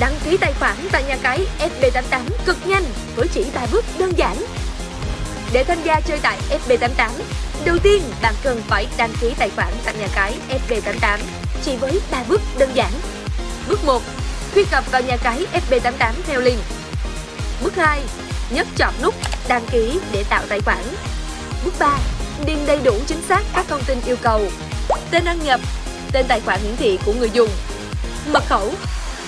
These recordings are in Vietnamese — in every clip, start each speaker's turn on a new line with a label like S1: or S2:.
S1: Đăng ký tài khoản tại nhà cái FB88 cực nhanh với chỉ 3 bước đơn giản. Để tham gia chơi tại FB88, đầu tiên bạn cần phải đăng ký tài khoản tại nhà cái FB88 chỉ với 3 bước đơn giản. Bước 1. Truy cập vào nhà cái FB88 theo link. Bước 2. Nhấp chọn nút đăng ký để tạo tài khoản. Bước 3. Điền đầy đủ chính xác các thông tin yêu cầu. Tên đăng nhập, tên tài khoản hiển thị của người dùng, mật khẩu,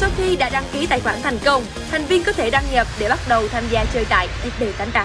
S1: Sau khi đã đăng ký tài khoản thành công, thành viên có thể đăng nhập để bắt đầu tham gia chơi tại FB88.